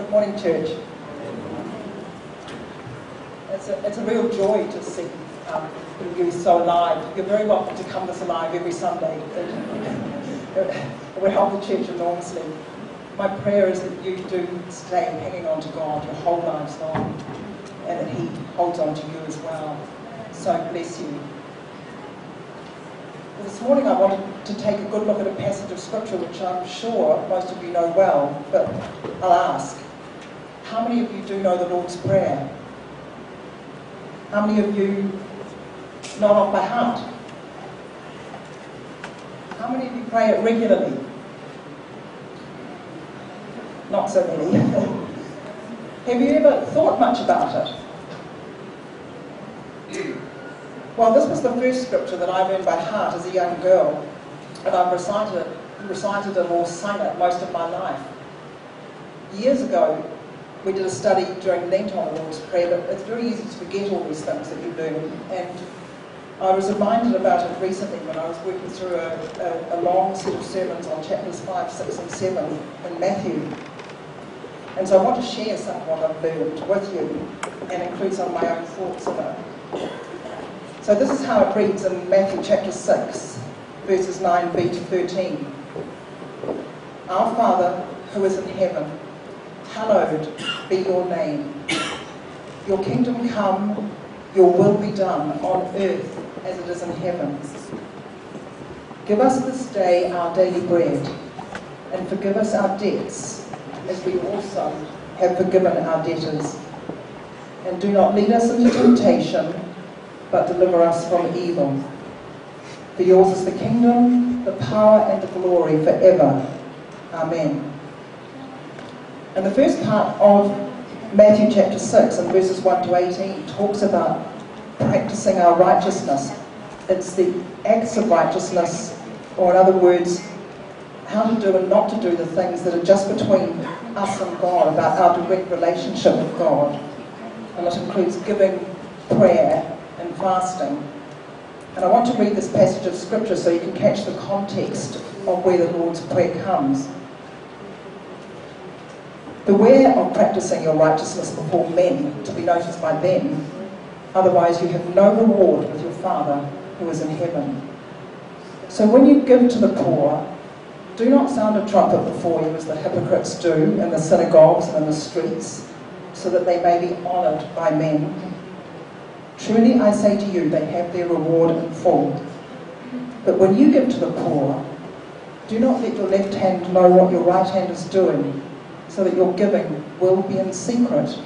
Good morning, church. It's a, it's a real joy to see um, you so alive. You're very welcome to come this alive every Sunday. It will help the church enormously. My prayer is that you do stay hanging on to God your whole lives long and that He holds on to you as well. So bless you. This morning I wanted to take a good look at a passage of Scripture which I'm sure most of you know well, but I'll ask. How many of you do know the Lord's Prayer? How many of you know it by heart? How many of you pray it regularly? Not so many. Have you ever thought much about it? Well, this was the first scripture that I learned by heart as a young girl, and I've recited it, recited it or sung it most of my life. Years ago, we did a study during Lent on the Lord's Prayer, but it's very easy to forget all these things that you learn. And I was reminded about it recently when I was working through a, a, a long set of sermons on chapters 5, 6, and 7 in Matthew. And so I want to share some of what I've learned with you and include some of my own thoughts about it. So this is how it reads in Matthew chapter 6, verses 9b to 13. Our Father who is in heaven, hallowed be your name. Your kingdom come, your will be done on earth as it is in heaven. Give us this day our daily bread, and forgive us our debts, as we also have forgiven our debtors. And do not lead us into temptation, but deliver us from evil. For yours is the kingdom, the power, and the glory forever. Amen. And the first part of Matthew chapter 6 and verses 1 to 18 talks about practicing our righteousness. It's the acts of righteousness, or in other words, how to do and not to do the things that are just between us and God, about our direct relationship with God. And it includes giving, prayer, and fasting. And I want to read this passage of Scripture so you can catch the context of where the Lord's Prayer comes. Beware of practicing your righteousness before men to be noticed by them, otherwise you have no reward with your Father who is in heaven. So when you give to the poor, do not sound a trumpet before you as the hypocrites do in the synagogues and in the streets, so that they may be honoured by men. Truly I say to you, they have their reward in full. But when you give to the poor, do not let your left hand know what your right hand is doing, so that your giving will be in secret,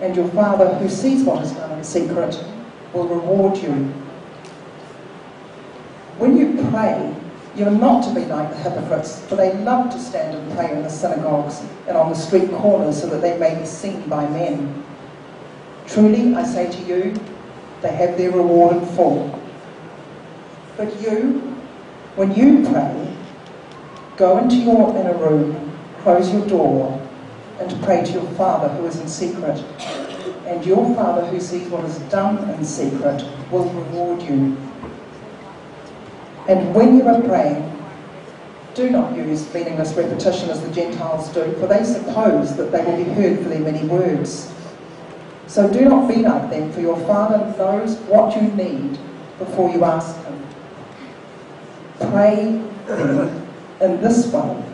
and your Father who sees what is done in secret will reward you. When you pray, you're not to be like the hypocrites, for they love to stand and pray in the synagogues and on the street corners so that they may be seen by men. Truly, I say to you, they have their reward in full. But you, when you pray, go into your inner room, close your door, and pray to your Father who is in secret. And your Father who sees what is done in secret will reward you. And when you are praying, do not use meaningless repetition as the Gentiles do, for they suppose that they will be heard for their many words. So do not be like them, for your Father knows what you need before you ask Him. Pray in this way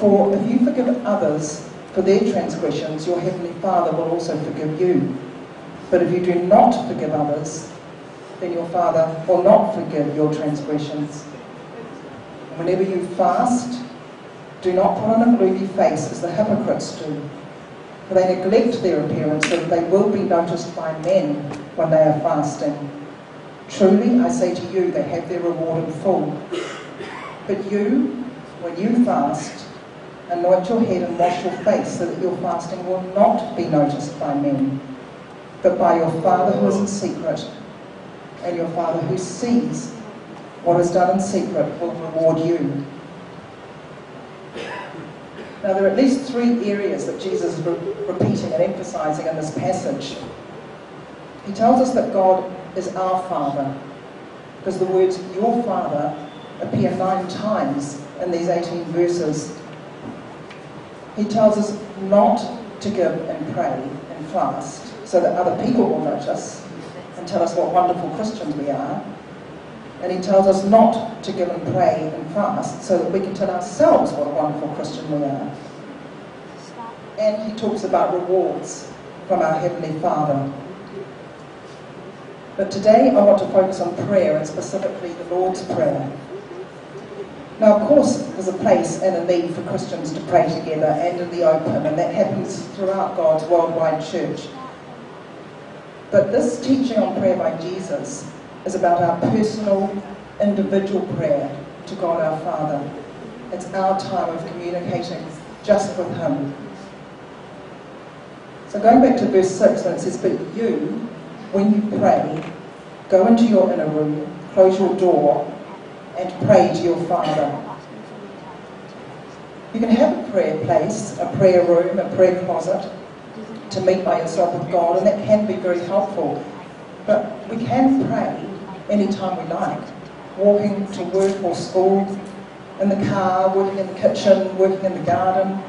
For if you forgive others for their transgressions, your heavenly Father will also forgive you. But if you do not forgive others, then your Father will not forgive your transgressions. Whenever you fast, do not put on a gloomy face as the hypocrites do, for they neglect their appearance so that they will be noticed by men when they are fasting. Truly, I say to you, they have their reward in full. But you, when you fast, Anoint your head and wash your face so that your fasting will not be noticed by men, but by your Father who is in secret. And your Father who sees what is done in secret will reward you. Now, there are at least three areas that Jesus is re- repeating and emphasizing in this passage. He tells us that God is our Father, because the words your Father appear nine times in these 18 verses. He tells us not to give and pray and fast so that other people will notice and tell us what wonderful Christians we are. And he tells us not to give and pray and fast so that we can tell ourselves what a wonderful Christian we are. And he talks about rewards from our Heavenly Father. But today I want to focus on prayer and specifically the Lord's Prayer. Now, of course, there's a place and a need for Christians to pray together and in the open, and that happens throughout God's worldwide church. But this teaching on prayer by Jesus is about our personal, individual prayer to God our Father. It's our time of communicating just with Him. So going back to verse 6, when it says, But you, when you pray, go into your inner room, close your door, and pray to your Father. You can have a prayer place, a prayer room, a prayer closet to meet by yourself with God, and that can be very helpful. But we can pray anytime we like, walking to work or school, in the car, working in the kitchen, working in the garden.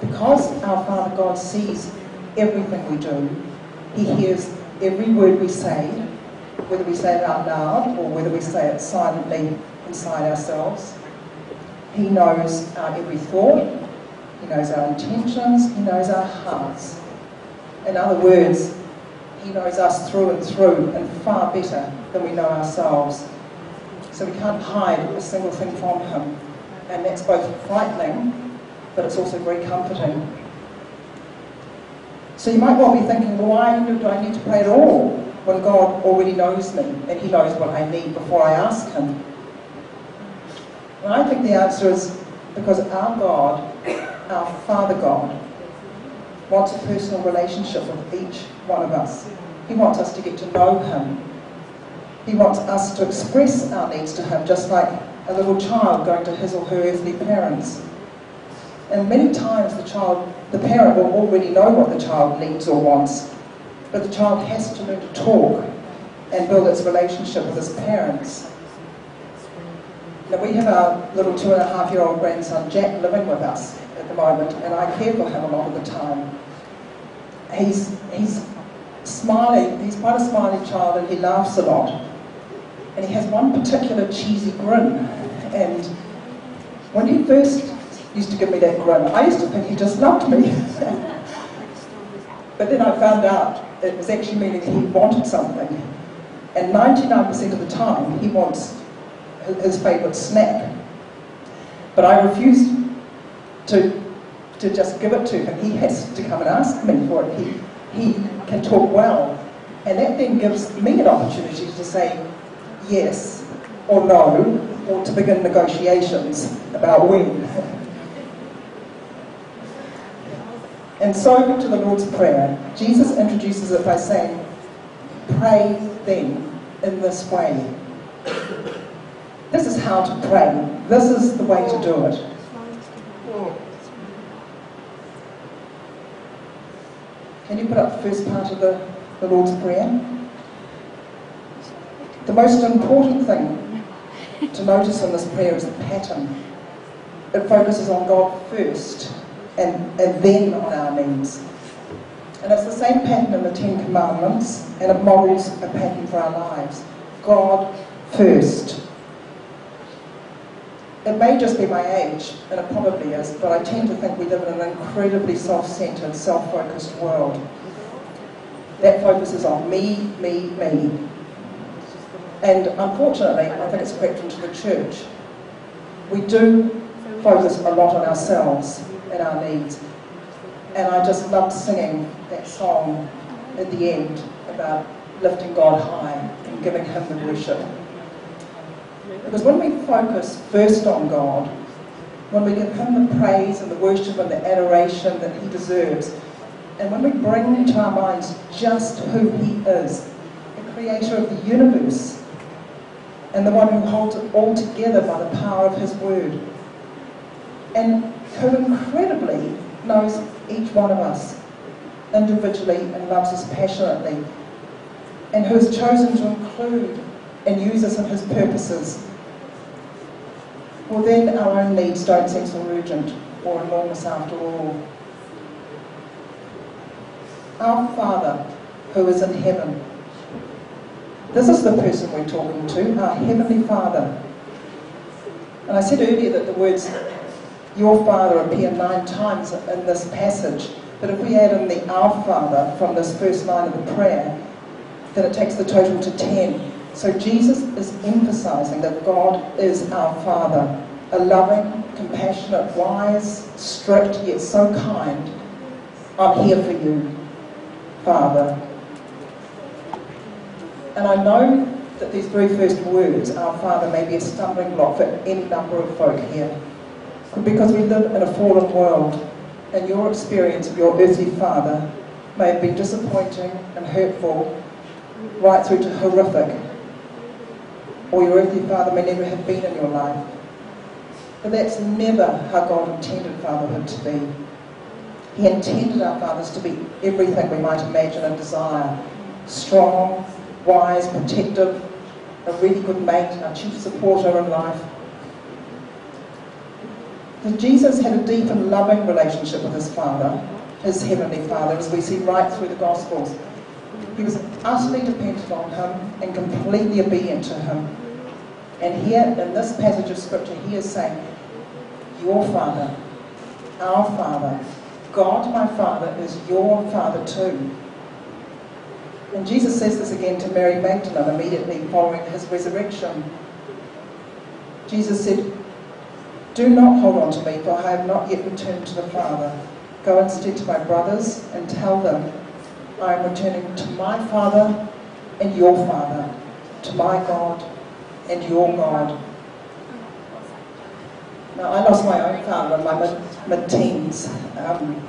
Because our Father God sees everything we do, He hears every word we say, whether we say it out loud or whether we say it silently inside ourselves. He knows our every thought, He knows our intentions, He knows our hearts. In other words, He knows us through and through and far better than we know ourselves. So we can't hide a single thing from Him. And that's both frightening, but it's also very comforting. So you might well be thinking, why do I need to pray at all? When God already knows me and He knows what I need before I ask Him? And I think the answer is because our God, our Father God, wants a personal relationship with each one of us. He wants us to get to know Him. He wants us to express our needs to Him, just like a little child going to his or her earthly parents. And many times the child, the parent will already know what the child needs or wants, but the child has to learn to talk and build its relationship with his parents. Now we have our little two and a half year old grandson Jack living with us at the moment, and I care for him a lot of the time. He's he's smiling. He's quite a smiley child, and he laughs a lot. And he has one particular cheesy grin. And when he first used to give me that grin, I used to think he just loved me. but then I found out it was actually meaning he wanted something. And 99% of the time, he wants his favourite snack. But I refused to, to just give it to him. He has to come and ask me for it. He, he can talk well. And that then gives me an opportunity to say yes or no, or to begin negotiations about when. And so to the Lord's Prayer, Jesus introduces it by saying, Pray then in this way. This is how to pray. This is the way to do it. Can you put up the first part of the, the Lord's Prayer? The most important thing to notice in this prayer is the pattern. It focuses on God first and, then on our needs. And it's the same pattern in the Ten Commandments, and it models a pattern for our lives. God first. It may just be my age, and it probably is, but I tend to think we live in an incredibly self centered, self focused world. That focuses on me, me, me. And unfortunately, I think it's crept into the church. We do focus a lot on ourselves our needs. And I just loved singing that song at the end about lifting God high and giving Him the worship. Because when we focus first on God, when we give Him the praise and the worship and the adoration that He deserves, and when we bring into our minds just who He is, the creator of the universe, and the one who holds it all together by the power of His word, and who incredibly knows each one of us individually and loves us passionately, and who has chosen to include and use us in His purposes well then our own needs don't seem so urgent or enormous after all. Our Father who is in heaven. This is the person we're talking to, our Heavenly Father. And I said earlier that the words your Father appear nine times in this passage, but if we add in the Our Father from this first line of the prayer, then it takes the total to ten. So Jesus is emphasizing that God is our Father, a loving, compassionate, wise, strict, yet so kind. I'm here for you, Father. And I know that these very first words, our Father, may be a stumbling block for any number of folk here. Because we live in a fallen world, and your experience of your earthly father may have been disappointing and hurtful, right through to horrific or your earthly father may never have been in your life. But that's never how God intended fatherhood to be. He intended our fathers to be everything we might imagine and desire. Strong, wise, protective, a really good mate, our chief supporter in life. Jesus had a deep and loving relationship with his Father, his Heavenly Father, as we see right through the Gospels. He was utterly dependent on him and completely obedient to him. And here in this passage of scripture, he is saying, Your Father, our Father, God my Father is your Father too. And Jesus says this again to Mary Magdalene immediately following his resurrection. Jesus said, Do not hold on to me, for I have not yet returned to the Father. Go instead to my brothers and tell them I am returning to my Father and your Father, to my God and your God. Now, I lost my own father in my mid-teens. Um,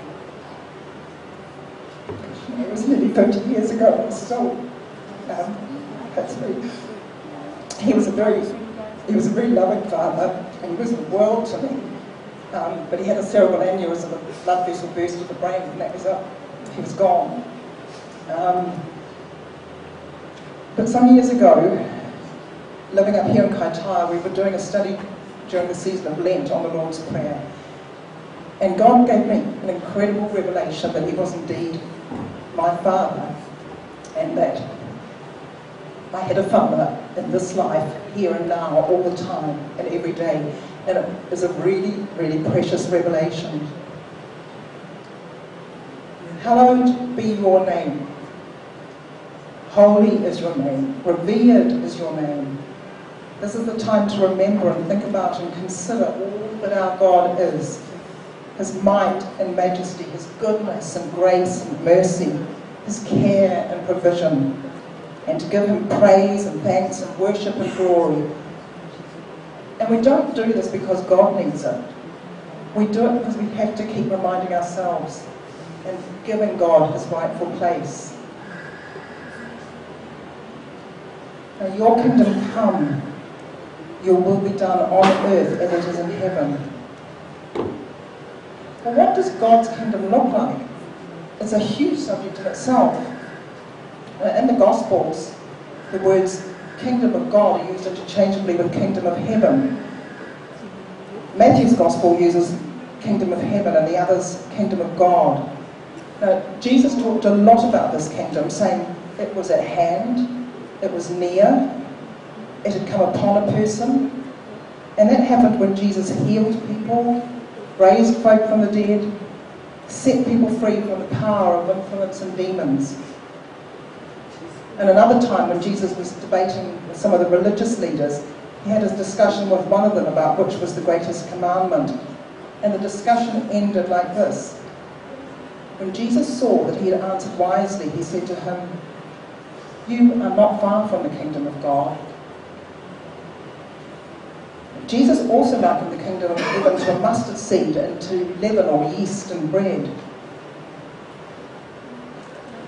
it was nearly 50 years ago, so um, that's me. He was a very, he was a very loving father, and he was the world to me. Um, but he had a cerebral aneurysm, a blood vessel burst of the brain, and that was it. He was gone. Um, but some years ago, living up here in Kaitaia, we were doing a study during the season of Lent on the Lord's Prayer. And God gave me an incredible revelation that He was indeed my Father, and that I had a Father in this life, here and now, all the time, and every day. And it is a really, really precious revelation. Hallowed be your name. Holy is your name. Revered is your name. This is the time to remember and think about and consider all that our God is His might and majesty, His goodness and grace and mercy, His care and provision, and to give Him praise and thanks and worship and glory. And we don't do this because God needs it. We do it because we have to keep reminding ourselves and giving God His rightful place. Now, your kingdom come, your will be done on earth as it is in heaven. But what does God's kingdom look like? It's a huge subject in itself. Uh, in the Gospels, the words kingdom of God are used interchangeably with kingdom of heaven. Matthew's Gospel uses kingdom of heaven and the others kingdom of God. Now, Jesus talked a lot about this kingdom, saying it was at hand, it was near, it had come upon a person, and that happened when Jesus healed people, raised folk from the dead, set people free from the power of influence and demons. And another time when Jesus was debating with some of the religious leaders, he had a discussion with one of them about which was the greatest commandment. And the discussion ended like this. When Jesus saw that he had answered wisely, he said to him, You are not far from the kingdom of God. Jesus also likened the kingdom of heaven to a mustard seed and to leaven or yeast and bread.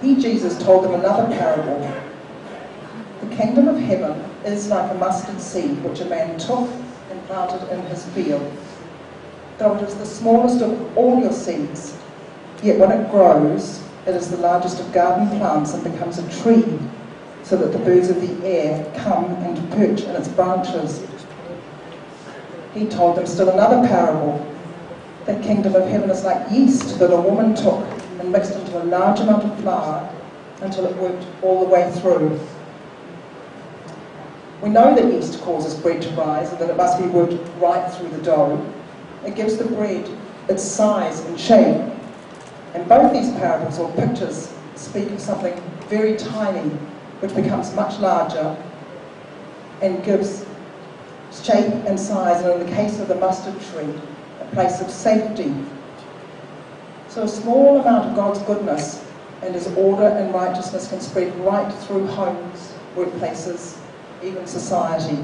He, Jesus, told them another parable. The kingdom of heaven is like a mustard seed which a man took and planted in his field. Though it is the smallest of all your seeds, yet when it grows, it is the largest of garden plants and becomes a tree, so that the birds of the air come and perch in its branches. He told them still another parable. The kingdom of heaven is like yeast that a woman took and mixed into a large amount of flour until it worked all the way through. We know that yeast causes bread to rise and that it must be worked right through the dough. It gives the bread its size and shape. And both these parables or pictures speak of something very tiny which becomes much larger and gives shape and size, and in the case of the mustard tree, a place of safety. So a small amount of God's goodness and his order and righteousness can spread right through homes, workplaces, even society.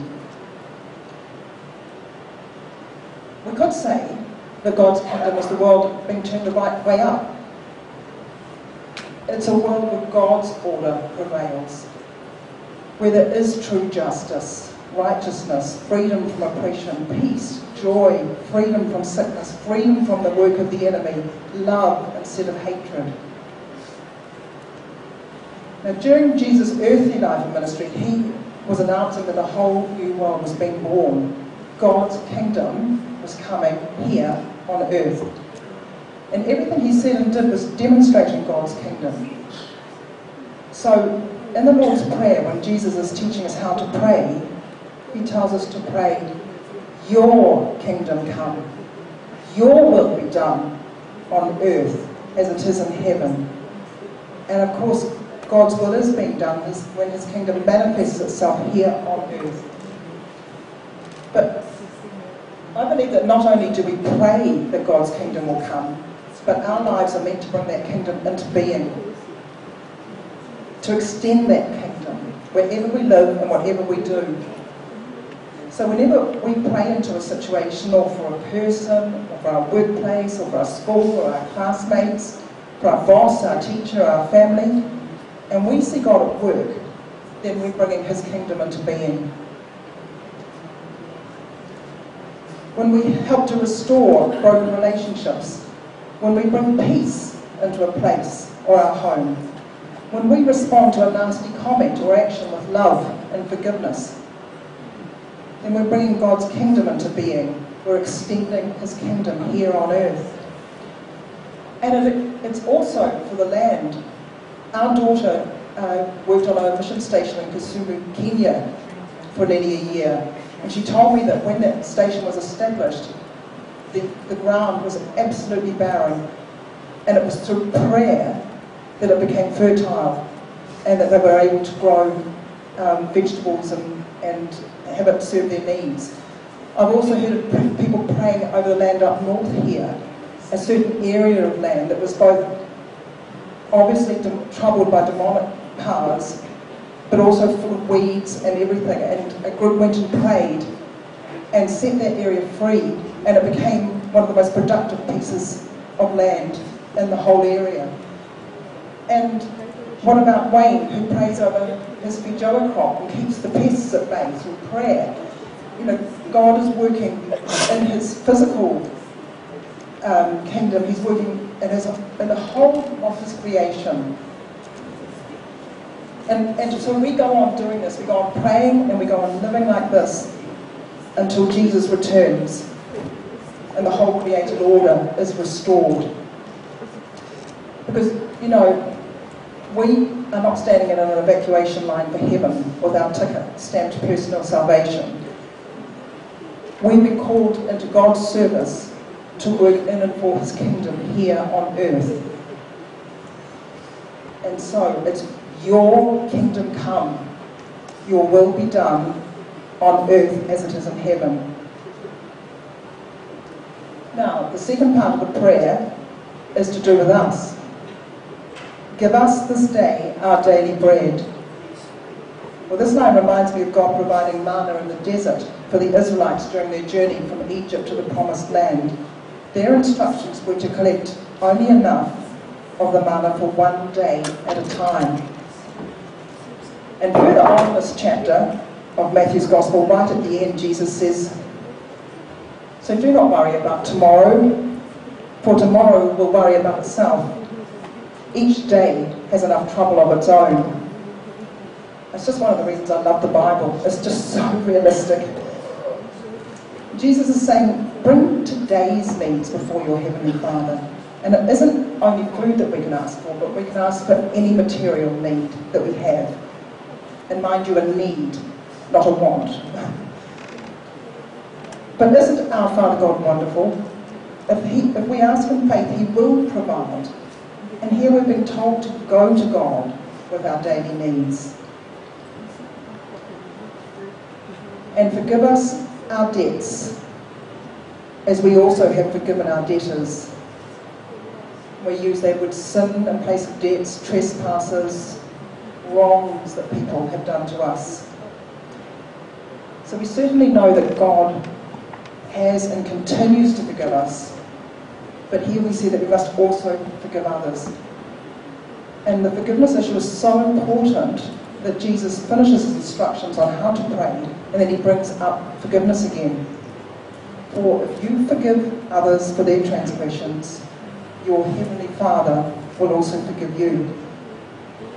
We could say that God's kingdom is the world being turned the right way up. It's a world where God's order prevails, where there is true justice, righteousness, freedom from oppression, peace, joy, freedom from sickness, freedom from the work of the enemy, love instead of hatred. Now, during Jesus' earthly life and ministry, he was announcing that a whole new world was being born. God's kingdom was coming here on earth. And everything he said and did was demonstrating God's kingdom. So, in the Lord's Prayer, when Jesus is teaching us how to pray, he tells us to pray, Your kingdom come, Your will be done on earth as it is in heaven. And of course, God's will is being done when His kingdom manifests itself here on earth. But I believe that not only do we pray that God's kingdom will come, but our lives are meant to bring that kingdom into being, to extend that kingdom wherever we live and whatever we do. So whenever we pray into a situation or for a person or for our workplace or for our school or our classmates, for our boss, our teacher, our family, and we see God at work, then we're bringing his kingdom into being. When we help to restore broken relationships, when we bring peace into a place or our home, when we respond to a nasty comment or action with love and forgiveness, then we're bringing God's kingdom into being. We're extending his kingdom here on earth. And it, it's also for the land. Our daughter uh, worked on a mission station in Kisumu, Kenya for nearly a year. And she told me that when that station was established, the, the ground was absolutely barren. And it was through prayer that it became fertile and that they were able to grow um, vegetables and, and have it serve their needs. I've also heard of people praying over the land up north here, a certain area of land that was both obviously troubled by demonic powers, but also full of weeds and everything. And a group went and prayed and set that area free, and it became one of the most productive pieces of land in the whole area. And what about Wayne, who prays over his feijoa crop and keeps the pests at bay through prayer? You know, God is working in his physical um, kingdom. He's working in, his, in the whole of his creation. And, and so we go on doing this. We go on praying and we go on living like this until Jesus returns and the whole created order is restored. Because, you know, we are not standing in an evacuation line for heaven with our ticket stamped personal salvation. We've been called into God's service to work in and for his kingdom here on earth. And so it's your kingdom come, your will be done on earth as it is in heaven. Now, the second part of the prayer is to do with us. Give us this day our daily bread. Well, this line reminds me of God providing manna in the desert for the Israelites during their journey from Egypt to the Promised Land. Their instructions were to collect only enough of the manna for one day at a time. And further on in this chapter of Matthew's Gospel, right at the end, Jesus says, So do not worry about tomorrow, for tomorrow will worry about itself. Each day has enough trouble of its own. That's just one of the reasons I love the Bible. It's just so realistic. Jesus is saying, bring today's needs before your Heavenly Father. And it isn't only food that we can ask for, but we can ask for any material need that we have. And mind you, a need, not a want. But isn't our Father God wonderful? If, he, if we ask in faith, He will provide. And here we've been told to go to God with our daily needs. And forgive us our debts as we also have forgiven our debtors. We use that word sin in place of debts, trespasses, wrongs that people have done to us. So we certainly know that God has and continues to forgive us. But here we see that we must also forgive others. And the forgiveness issue is so important that Jesus finishes his instructions on how to pray and then he brings up forgiveness again. For if you forgive others for their transgressions, your heavenly Father will also forgive you.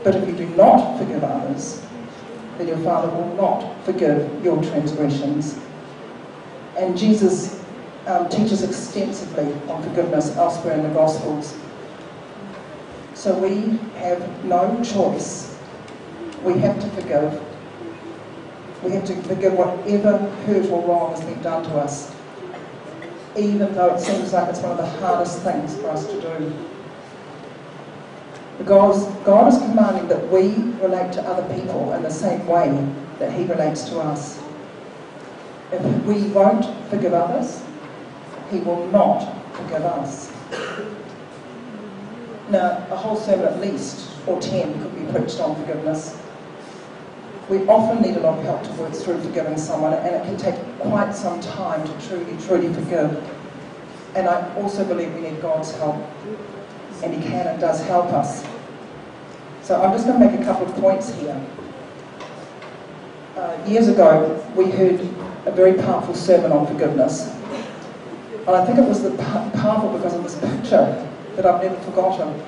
But if you do not forgive others, then your Father will not forgive your transgressions. And Jesus um, teaches extensively on forgiveness elsewhere in the Gospels. So we have no choice. We have to forgive. We have to forgive whatever hurt or wrong has been done to us even though it seems like it's one of the hardest things for us to do. Because God is commanding that we relate to other people in the same way that He relates to us. If we won't forgive others, He will not forgive us. Now, a whole sermon at least, or ten, could be preached on forgiveness. We often need a lot of help to work through forgiving someone, and it can take quite some time to truly, truly forgive. And I also believe we need God's help, and He can and does help us. So I'm just going to make a couple of points here. Uh, years ago, we heard a very powerful sermon on forgiveness. And I think it was the powerful because of this picture that I've never forgotten.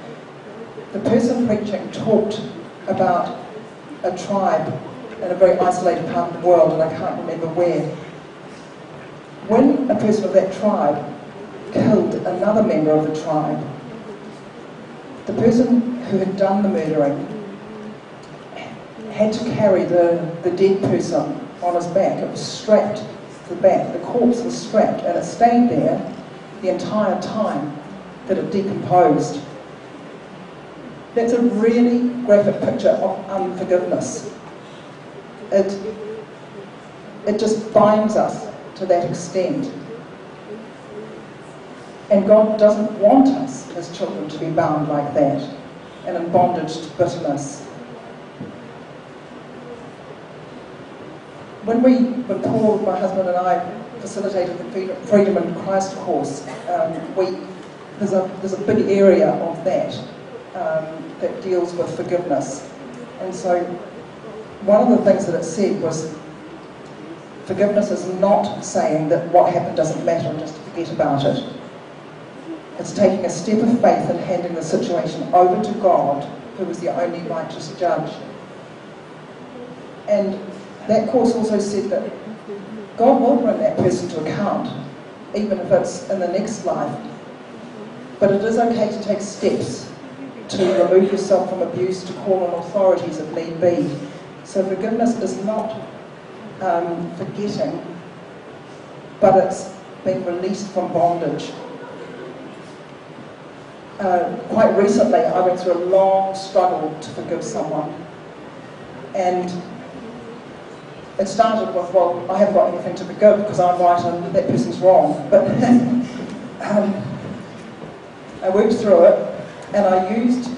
The person preaching talked about a tribe in a very isolated part of the world, and I can't remember where. When a person of that tribe killed another member of the tribe, the person who had done the murdering had to carry the, the dead person on his back. It was strapped the back. The corpse was strapped, and it stayed there the entire time that it decomposed. That's a really graphic picture of unforgiveness. It, it just binds us to that extent. And God doesn't want us as children to be bound like that and in bondage to bitterness. When we, when Paul, my husband, and I facilitated the Freedom in Christ course, um, we, there's, a, there's a big area of that um, that deals with forgiveness. And so one of the things that it said was forgiveness is not saying that what happened doesn't matter and just forget about it. It's taking a step of faith and handing the situation over to God, who is the only righteous judge. And that course also said that God will bring that person to account, even if it's in the next life. But it is okay to take steps to remove yourself from abuse, to call on authorities if need be. So forgiveness is not um, forgetting, but it's being released from bondage. Uh, quite recently, I went through a long struggle to forgive someone. And it started with, well, I haven't got anything to be good because I'm right and that person's wrong. But um, I worked through it and I used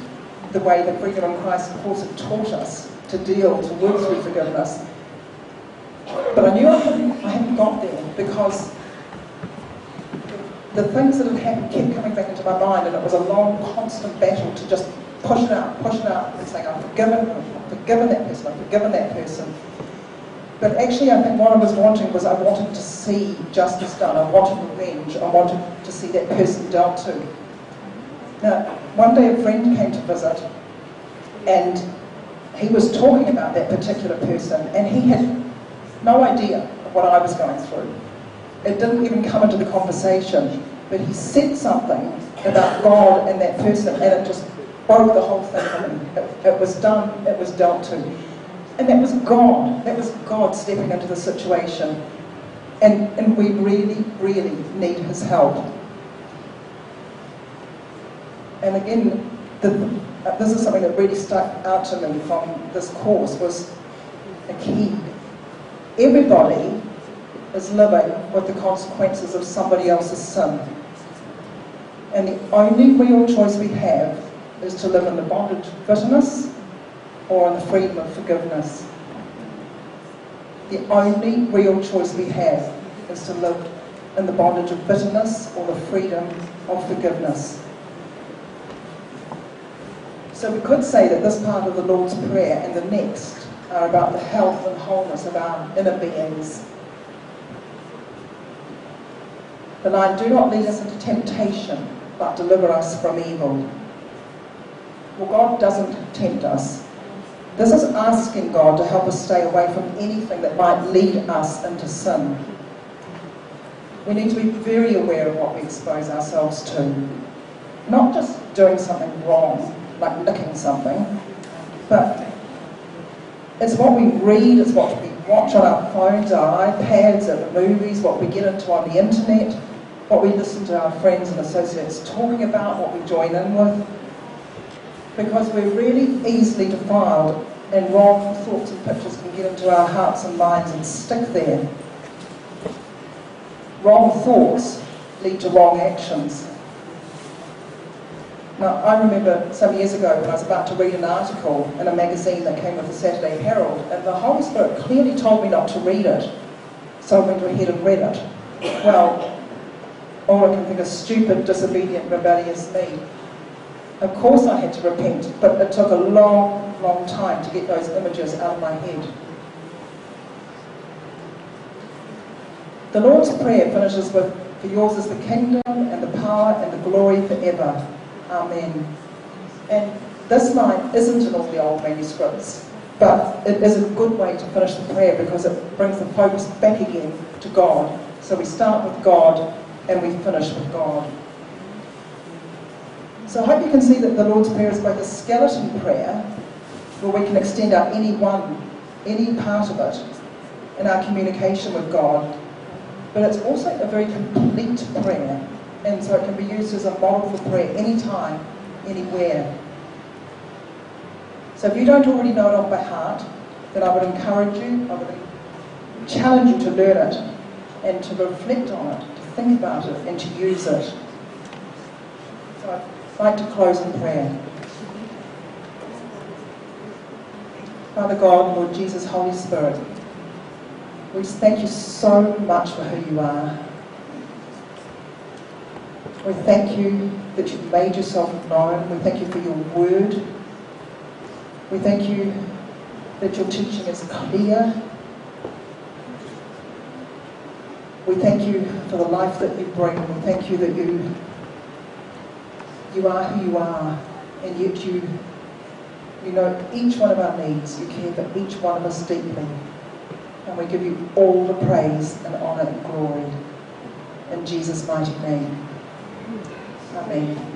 the way the Freedom in Christ course had taught us to deal, to work through forgiveness. But I knew I hadn't, I hadn't got there because the things that had happened kept coming back into my mind, and it was a long, constant battle to just push it out, push it out, and saying, I've forgiven, I've forgiven that person, I've forgiven that person. But actually, I think what I was wanting was I wanted to see justice done. I wanted revenge. I wanted to see that person dealt to. Now, one day a friend came to visit, and he was talking about that particular person, and he had no idea of what I was going through. It didn't even come into the conversation, but he said something about God and that person, and it just broke the whole thing for me. It, it was done, it was dealt to. And that was God. That was God stepping into the situation. And, and we really, really need his help. And again, the, uh, this is something that really stuck out to me from this course was a key. Everybody is living with the consequences of somebody else's sin. And the only real choice we have is to live in the bondage of bitterness or the freedom of forgiveness. The only real choice we have is to live in the bondage of bitterness or the freedom of forgiveness. So we could say that this part of the Lord's Prayer and the next are about the health and wholeness of our inner beings. The line, do not lead us into temptation, but deliver us from evil. Well, God doesn't tempt us. This is asking God to help us stay away from anything that might lead us into sin. We need to be very aware of what we expose ourselves to. Not just doing something wrong, like licking something, but it's what we read, it's what we watch on our phones, our iPads, and the movies, what we get into on the internet, what we listen to our friends and associates talking about, what we join in with. Because we're really easily defiled and wrong thoughts and pictures can get into our hearts and minds and stick there. Wrong thoughts lead to wrong actions. Now, I remember some years ago when I was about to read an article in a magazine that came with the Saturday Herald, and the Holy Spirit clearly told me not to read it. So I went ahead and read it. Well, all I can think of stupid, disobedient, rebellious me. Of course I had to repent, but it took a long, long time to get those images out of my head. The Lord's Prayer finishes with, For yours is the kingdom and the power and the glory forever. Amen. And this line isn't in all the old manuscripts, but it is a good way to finish the prayer because it brings the focus back again to God. So we start with God and we finish with God. So I hope you can see that the Lord's Prayer is both a skeleton prayer, where we can extend out any one, any part of it in our communication with God, but it's also a very complete prayer and so it can be used as a model for prayer anytime, anywhere. So if you don't already know it off by heart, then I would encourage you, I would challenge you to learn it and to reflect on it, to think about it and to use it. So I'd like to close in prayer. Father God, Lord Jesus, Holy Spirit, we just thank you so much for who you are. We thank you that you've made yourself known. We thank you for your word. We thank you that your teaching is clear. We thank you for the life that you bring. We thank you that you, you are who you are, and yet you, you know each one of our needs. You care for each one of us deeply. And we give you all the praise and honour and glory. In Jesus' mighty name. Amém.